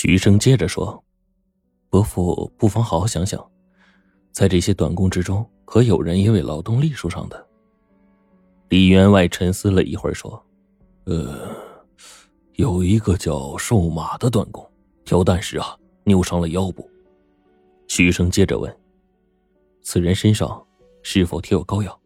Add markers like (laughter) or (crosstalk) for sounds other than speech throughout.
徐生接着说：“伯父不妨好好想想，在这些短工之中，可有人因为劳动力受伤的？”李员外沉思了一会儿说：“呃，有一个叫瘦马的短工，挑担时啊扭伤了腰部。”徐生接着问：“此人身上是否贴有膏药？”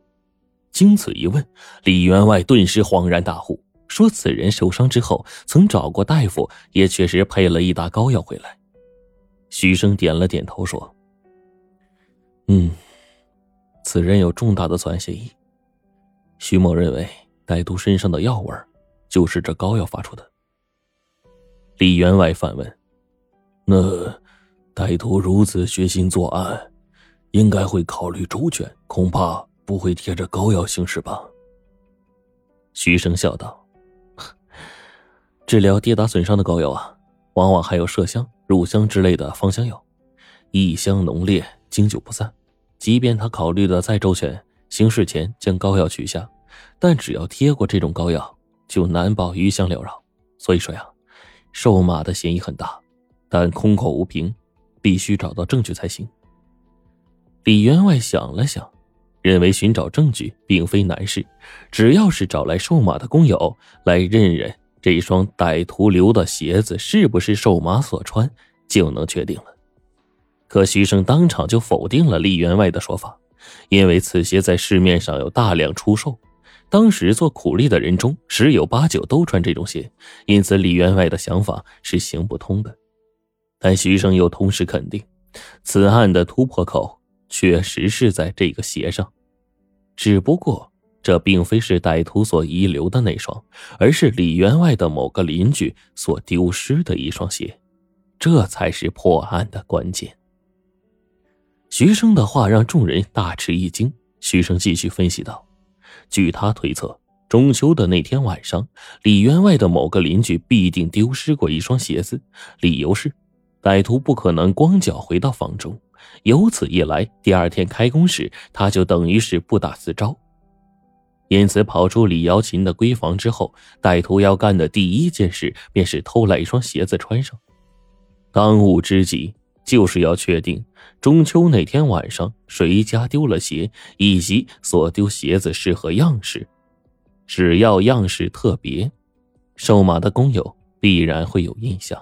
经此一问，李员外顿时恍然大悟，说：“此人受伤之后，曾找过大夫，也确实配了一打膏药回来。”徐生点了点头说：“嗯，此人有重大的作案嫌疑。徐某认为，歹徒身上的药味就是这膏药发出的。”李员外反问：“那歹徒如此决心作案，应该会考虑周全，恐怕……”不会贴着膏药行事吧？徐生笑道：“治疗跌打损伤的膏药啊，往往还有麝香、乳香之类的芳香药，异香浓烈，经久不散。即便他考虑的再周全，行事前将膏药取下，但只要贴过这种膏药，就难保余香缭绕。所以说呀，瘦马的嫌疑很大，但空口无凭，必须找到证据才行。”李员外想了想。认为寻找证据并非难事，只要是找来瘦马的工友来认认这一双歹徒留的鞋子是不是瘦马所穿，就能确定了。可徐生当场就否定了李员外的说法，因为此鞋在市面上有大量出售，当时做苦力的人中十有八九都穿这种鞋，因此李员外的想法是行不通的。但徐生又同时肯定，此案的突破口。确实是在这个鞋上，只不过这并非是歹徒所遗留的那双，而是李员外的某个邻居所丢失的一双鞋，这才是破案的关键。徐生的话让众人大吃一惊。徐生继续分析道：“据他推测，中秋的那天晚上，李员外的某个邻居必定丢失过一双鞋子，理由是，歹徒不可能光脚回到房中。”由此一来，第二天开工时，他就等于是不打自招。因此，跑出李瑶琴的闺房之后，歹徒要干的第一件事便是偷来一双鞋子穿上。当务之急就是要确定中秋那天晚上谁家丢了鞋，以及所丢鞋子是何样式。只要样式特别，瘦马的工友必然会有印象。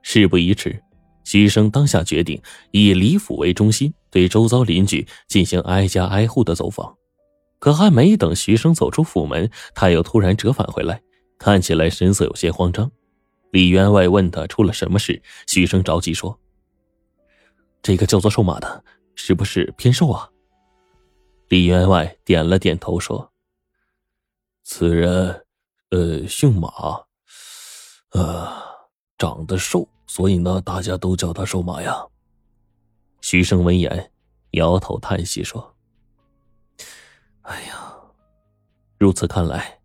事不宜迟。徐生当下决定以李府为中心，对周遭邻居进行挨家挨户的走访。可还没等徐生走出府门，他又突然折返回来，看起来神色有些慌张。李员外问他出了什么事，徐生着急说：“这个叫做瘦马的，是不是偏瘦啊？”李员外点了点头说：“此人，呃，姓马，呃，长得瘦。”所以呢，大家都叫他瘦马呀。徐生闻言，摇头叹息说：“哎呀，如此看来，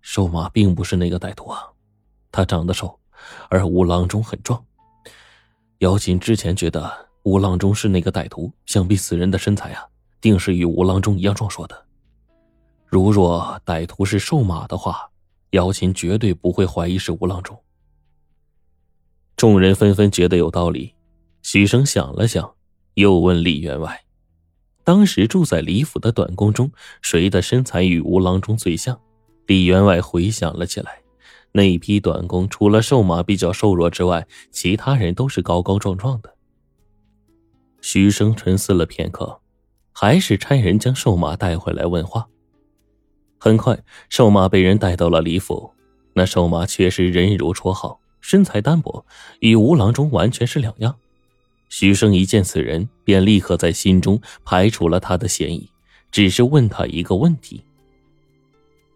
瘦马并不是那个歹徒啊。他长得瘦，而吴郎中很壮。姚琴之前觉得吴郎中是那个歹徒，想必此人的身材啊，定是与吴郎中一样壮硕的。如若歹徒是瘦马的话，姚琴绝对不会怀疑是吴郎中。”众人纷纷觉得有道理。许生想了想，又问李员外：“当时住在李府的短工中，谁的身材与吴郎中最像？”李员外回想了起来，那批短工除了瘦马比较瘦弱之外，其他人都是高高壮壮的。徐生沉思了片刻，还是差人将瘦马带回来问话。很快，瘦马被人带到了李府。那瘦马确实人如绰号。身材单薄，与吴郎中完全是两样。徐生一见此人，便立刻在心中排除了他的嫌疑，只是问他一个问题：“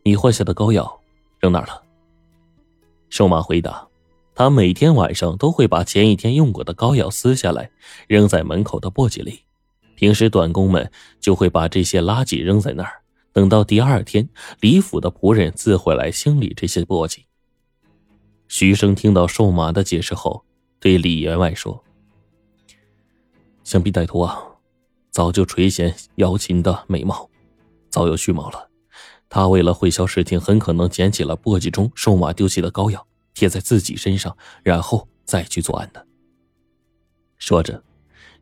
你换下的膏药扔哪了？”瘦马回答：“他每天晚上都会把前一天用过的膏药撕下来，扔在门口的簸箕里。平时短工们就会把这些垃圾扔在那儿，等到第二天，李府的仆人自会来清理这些簸箕。”徐生听到瘦马的解释后，对李员外说：“想必歹徒啊，早就垂涎姚琴的美貌，早有蓄谋了。他为了会销事情，很可能捡起了簸箕中瘦马丢弃的膏药，贴在自己身上，然后再去作案的。说着，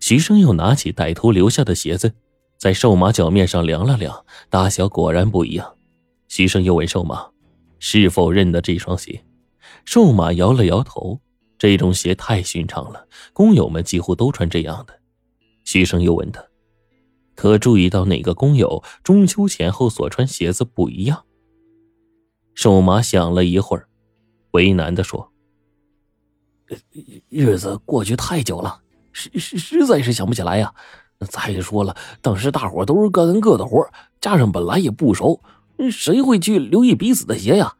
徐生又拿起歹徒留下的鞋子，在瘦马脚面上量了量，大小果然不一样。徐生又问瘦马：“是否认得这双鞋？”瘦马摇了摇头：“这种鞋太寻常了，工友们几乎都穿这样的。”徐生又问他：“可注意到哪个工友中秋前后所穿鞋子不一样？”瘦马想了一会儿，为难的说：“日子过去太久了。”实实实在是想不起来呀！再说了，当时大伙都是各干各的活，加上本来也不熟，谁会去留意彼此的鞋呀？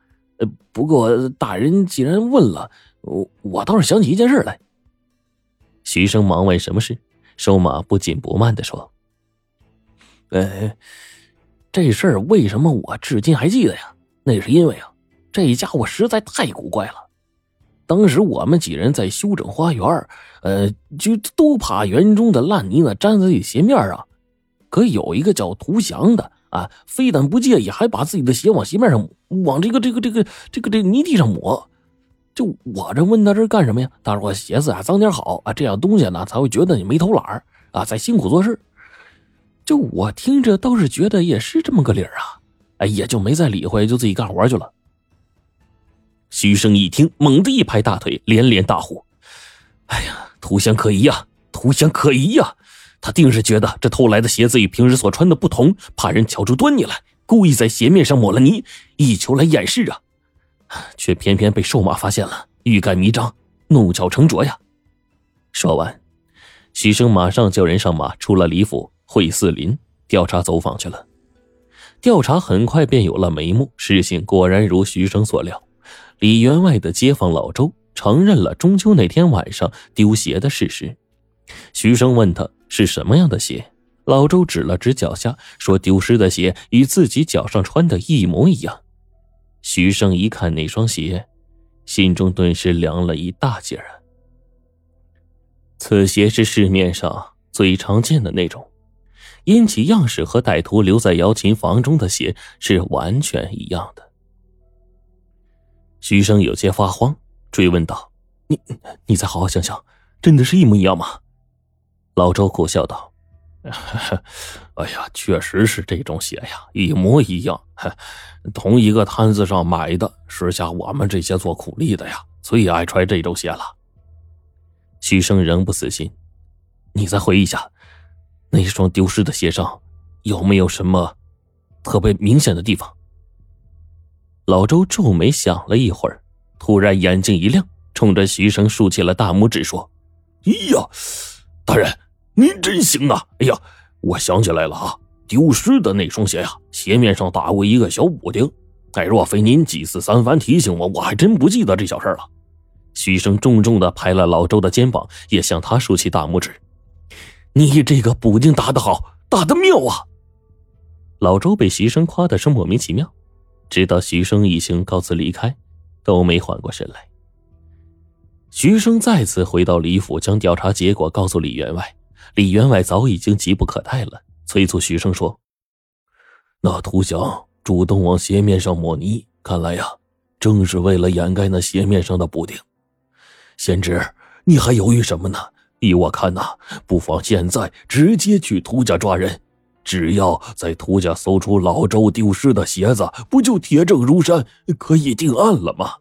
不过大人既然问了，我我倒是想起一件事来。徐生忙问什么事，收马不紧不慢的说：“呃，这事儿为什么我至今还记得呀？那是因为啊，这家伙实在太古怪了。”当时我们几人在修整花园，呃，就都怕园中的烂泥呢粘在鞋面上。可有一个叫涂祥的啊，非但不介意，还把自己的鞋往鞋面上往这个这个这个这个这泥地上抹。就我这问他这干什么呀？他说鞋子啊脏点好啊，这样东西呢才会觉得你没偷懒啊，在辛苦做事。就我听着倒是觉得也是这么个理儿啊，哎，也就没再理会，就自己干活去了。徐生一听，猛地一拍大腿，连连大呼：“哎呀，图香可疑呀！图香可疑呀！他定是觉得这偷来的鞋子与平时所穿的不同，怕人瞧出端倪来，故意在鞋面上抹了泥，以求来掩饰啊！却偏偏被瘦马发现了，欲盖弥彰，弄巧成拙呀！”说完，徐生马上叫人上马，出了李府，会四邻，调查走访去了。调查很快便有了眉目，事情果然如徐生所料。李员外的街坊老周承认了中秋那天晚上丢鞋的事实。徐生问他是什么样的鞋，老周指了指脚下，说丢失的鞋与自己脚上穿的一模一样。徐生一看那双鞋，心中顿时凉了一大截儿。此鞋是市面上最常见的那种，因其样式和歹徒留在姚琴房中的鞋是完全一样的。徐生有些发慌，追问道：“你，你再好好想想，真的是一模一样吗？”老周苦笑道：“ (laughs) 哎呀，确实是这种鞋呀，一模一样。同一个摊子上买的，时下我们这些做苦力的呀，最爱穿这种鞋了。”徐生仍不死心：“你再回忆一下，那双丢失的鞋上有没有什么特别明显的地方？”老周皱眉想了一会儿，突然眼睛一亮，冲着徐生竖起了大拇指，说：“哎呀，大人，您真行啊！哎呀，我想起来了啊，丢失的那双鞋呀，鞋面上打过一个小补丁。哎，若非您几次三番提醒我，我还真不记得这小事了。”徐生重重的拍了老周的肩膀，也向他竖起大拇指：“你这个补丁打得好，打得妙啊！”老周被徐生夸的是莫名其妙。直到徐生一行告辞离开，都没缓过神来。徐生再次回到李府，将调查结果告诉李员外。李员外早已经急不可待了，催促徐生说：“那涂祥主动往鞋面上抹泥，看来呀，正是为了掩盖那鞋面上的补丁。贤侄，你还犹豫什么呢？依我看呐，不妨现在直接去涂家抓人。”只要在涂家搜出老周丢失的鞋子，不就铁证如山，可以定案了吗？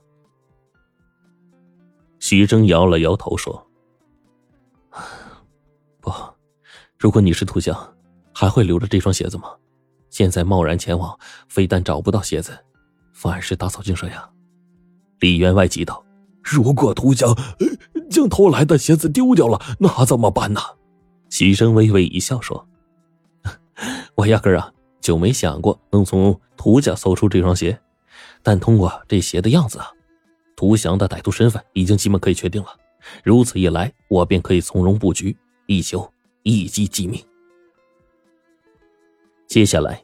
徐峥摇了摇头说：“不，如果你是涂祥，还会留着这双鞋子吗？现在贸然前往，非但找不到鞋子，反而是打草惊蛇呀！”李员外急道：“如果涂祥将偷来的鞋子丢掉了，那怎么办呢？”徐生微微一笑说。(laughs) 我压根啊就没想过能从涂家搜出这双鞋，但通过这鞋的样子啊，涂祥的歹徒身份已经基本可以确定了。如此一来，我便可以从容布局，一休一击即命。接下来，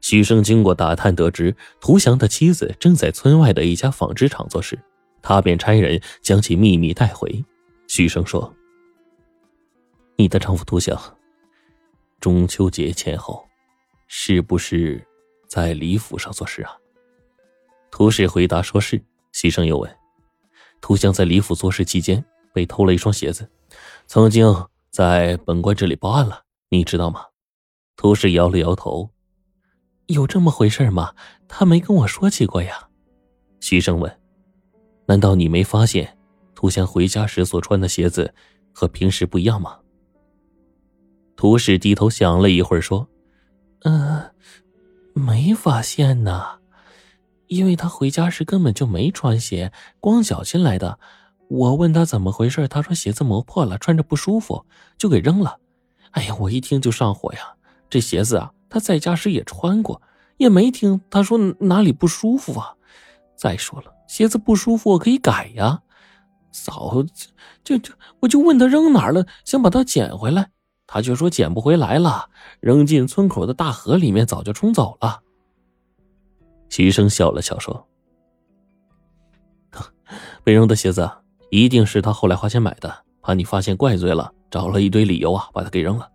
许生经过打探得知，涂祥的妻子正在村外的一家纺织厂做事，他便差人将其秘密带回。许生说：“你的丈夫涂祥。”中秋节前后，是不是在李府上做事啊？涂氏回答说是。徐生又问：“涂香在李府做事期间被偷了一双鞋子，曾经在本官这里报案了，你知道吗？涂氏摇了摇头，有这么回事吗？他没跟我说起过呀。徐生问：“难道你没发现涂香回家时所穿的鞋子和平时不一样吗？”涂氏低头想了一会儿，说：“嗯，没发现呢。”因为他回家时根本就没穿鞋，光脚进来的。我问他怎么回事，他说鞋子磨破了，穿着不舒服，就给扔了。哎呀，我一听就上火呀！这鞋子啊，他在家时也穿过，也没听他说哪里不舒服啊。再说了，鞋子不舒服我可以改呀。嫂就就我就问他扔哪儿了，想把它捡回来，他却说捡不回来了，扔进村口的大河里面，早就冲走了。徐生笑了笑说：“ (laughs) 被扔的鞋子一定是他后来花钱买的，怕你发现怪罪了，找了一堆理由啊，把它给扔了。”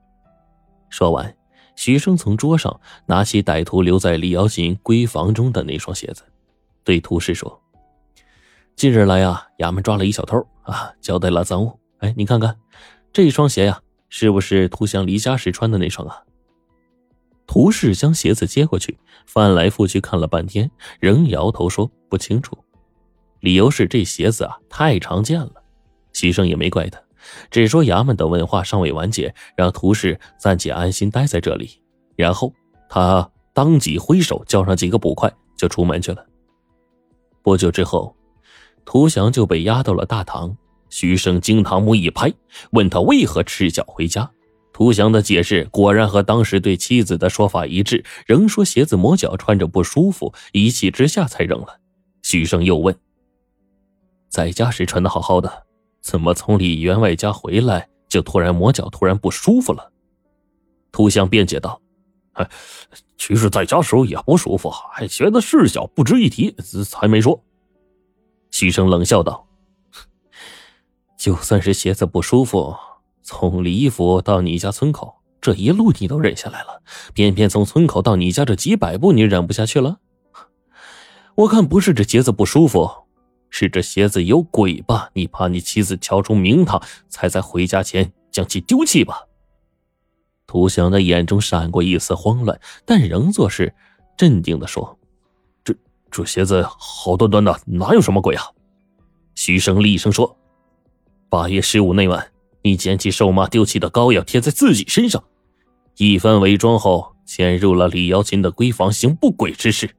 说完，徐生从桌上拿起歹徒留在李瑶琴闺房中的那双鞋子，对涂氏说：“近日来呀，衙门抓了一小偷啊，交代了赃物。哎，你看看，这双鞋呀，是不是涂祥离家时穿的那双啊？”涂氏将鞋子接过去，翻来覆去看了半天，仍摇头说不清楚。理由是这鞋子啊太常见了。徐生也没怪他，只说衙门的问话尚未完结，让涂氏暂且安心待在这里。然后他当即挥手叫上几个捕快，就出门去了。不久之后，涂祥就被押到了大堂。徐生惊堂木一拍，问他为何赤脚回家。涂祥的解释果然和当时对妻子的说法一致，仍说鞋子磨脚穿着不舒服，一气之下才扔了。徐生又问：“在家时穿的好好的，怎么从李员外家回来就突然磨脚，突然不舒服了？”涂祥辩解道：“哎，其实在家时候也不舒服，还觉得事小不值一提，才没说。”许生冷笑道：“就算是鞋子不舒服。”从李府到你家村口这一路你都忍下来了，偏偏从村口到你家这几百步你忍不下去了。我看不是这鞋子不舒服，是这鞋子有鬼吧？你怕你妻子瞧出名堂，才在回家前将其丢弃吧？涂祥的眼中闪过一丝慌乱，但仍作是镇定的说：“这这鞋子好端端的，哪有什么鬼啊？”徐生厉声说：“八月十五那晚。”你捡起瘦妈丢弃的膏药，贴在自己身上，一番伪装后，潜入了李瑶琴的闺房，行不轨之事。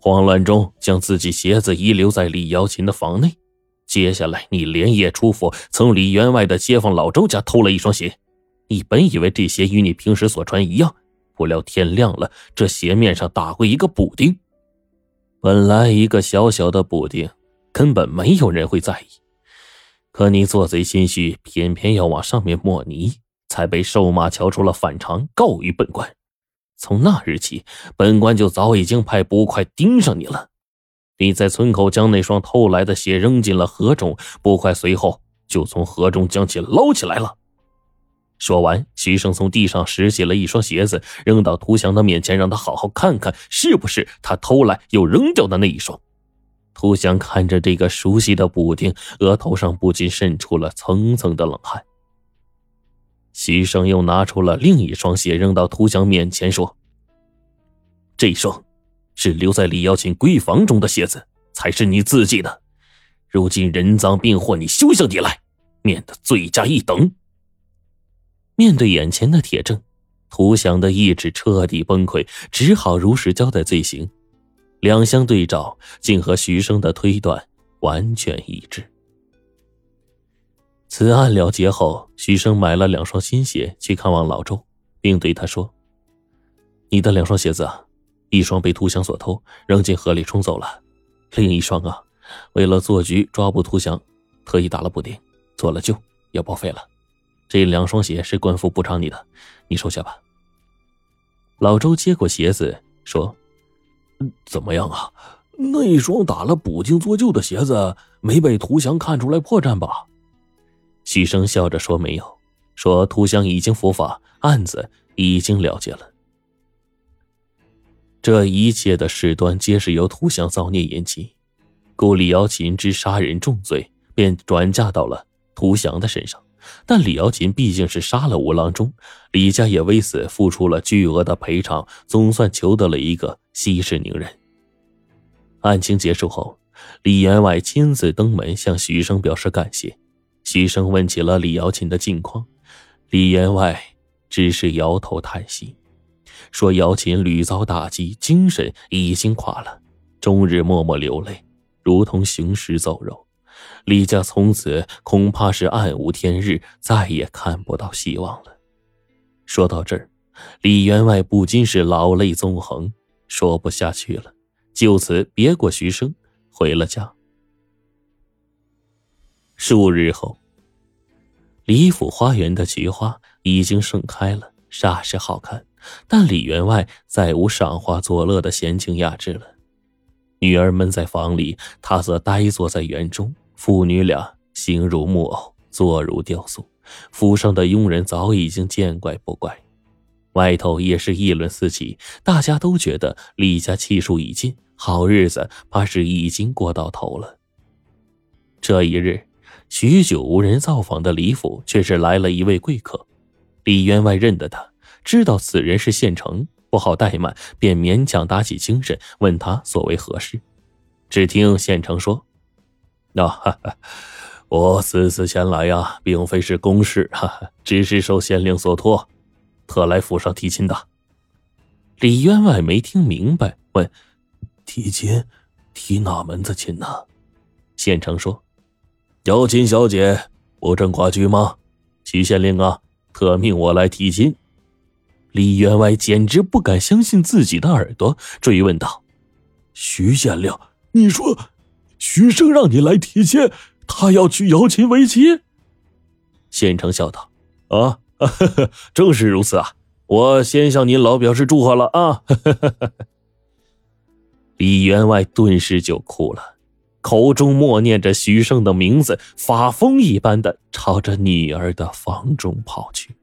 慌乱中，将自己鞋子遗留在李瑶琴的房内。接下来，你连夜出府，从李员外的街坊老周家偷了一双鞋。你本以为这鞋与你平时所穿一样，不料天亮了，这鞋面上打过一个补丁。本来一个小小的补丁，根本没有人会在意。可你做贼心虚，偏偏要往上面抹泥，才被瘦马瞧出了反常，告于本官。从那日起，本官就早已经派捕快盯上你了。你在村口将那双偷来的鞋扔进了河中，捕快随后就从河中将其捞起来了。说完，徐生从地上拾起了一双鞋子，扔到涂祥的面前，让他好好看看，是不是他偷来又扔掉的那一双。涂祥看着这个熟悉的补丁，额头上不禁渗出了层层的冷汗。徐生又拿出了另一双鞋，扔到涂香面前，说：“这一双是留在李瑶琴闺房中的鞋子，才是你自己的。如今人赃并获，你休想抵赖，免得罪加一等。”面对眼前的铁证，涂香的意志彻底崩溃，只好如实交代罪行。两相对照，竟和徐生的推断完全一致。此案了结后，徐生买了两双新鞋去看望老周，并对他说：“你的两双鞋子啊，一双被涂祥所偷，扔进河里冲走了；另一双啊，为了做局抓捕涂祥，特意打了补丁，做了旧，要报废了。这两双鞋是官府补偿你的，你收下吧。”老周接过鞋子说。怎么样啊？那一双打了补丁做旧的鞋子，没被涂祥看出来破绽吧？许生笑着说：“没有，说涂祥已经伏法，案子已经了结了。这一切的事端，皆是由涂祥造孽引起。故李瑶琴之杀人重罪，便转嫁到了涂祥的身上。但李瑶琴毕竟是杀了吴郎中，李家也为此付出了巨额的赔偿，总算求得了一个息事宁人。案情结束后，李员外亲自登门向许生表示感谢。徐生问起了李瑶琴的近况，李员外只是摇头叹息，说瑶琴屡遭打击，精神已经垮了，终日默默流泪，如同行尸走肉。李家从此恐怕是暗无天日，再也看不到希望了。说到这儿，李员外不禁是老泪纵横，说不下去了，就此别过徐生，回了家。数日后，李府花园的菊花已经盛开了，煞是好看，但李员外再无赏花作乐的闲情雅致了。女儿闷在房里，他则呆坐在园中。父女俩形如木偶，坐如雕塑。府上的佣人早已经见怪不怪，外头也是议论四起。大家都觉得李家气数已尽，好日子怕是已经过到头了。这一日，许久无人造访的李府，却是来了一位贵客。李员外认得他，知道此人是县城，不好怠慢，便勉强打起精神，问他所为何事。只听县城说。那 (laughs) 我此次前来呀，并非是公事，哈，(laughs) 只是受县令所托，特来府上提亲的。李员外没听明白，问：“提亲？提哪门子亲呢？”县城说：“姚琴小姐不正寡居吗？徐县令啊，特命我来提亲。”李员外简直不敢相信自己的耳朵，追问道：“徐县令，你说？”徐生让你来提亲，他要娶姚琴为妻。县城笑道：“啊，(laughs) 正是如此啊！我先向您老表示祝贺了啊！” (laughs) 李员外顿时就哭了，口中默念着徐胜的名字，发疯一般的朝着女儿的房中跑去。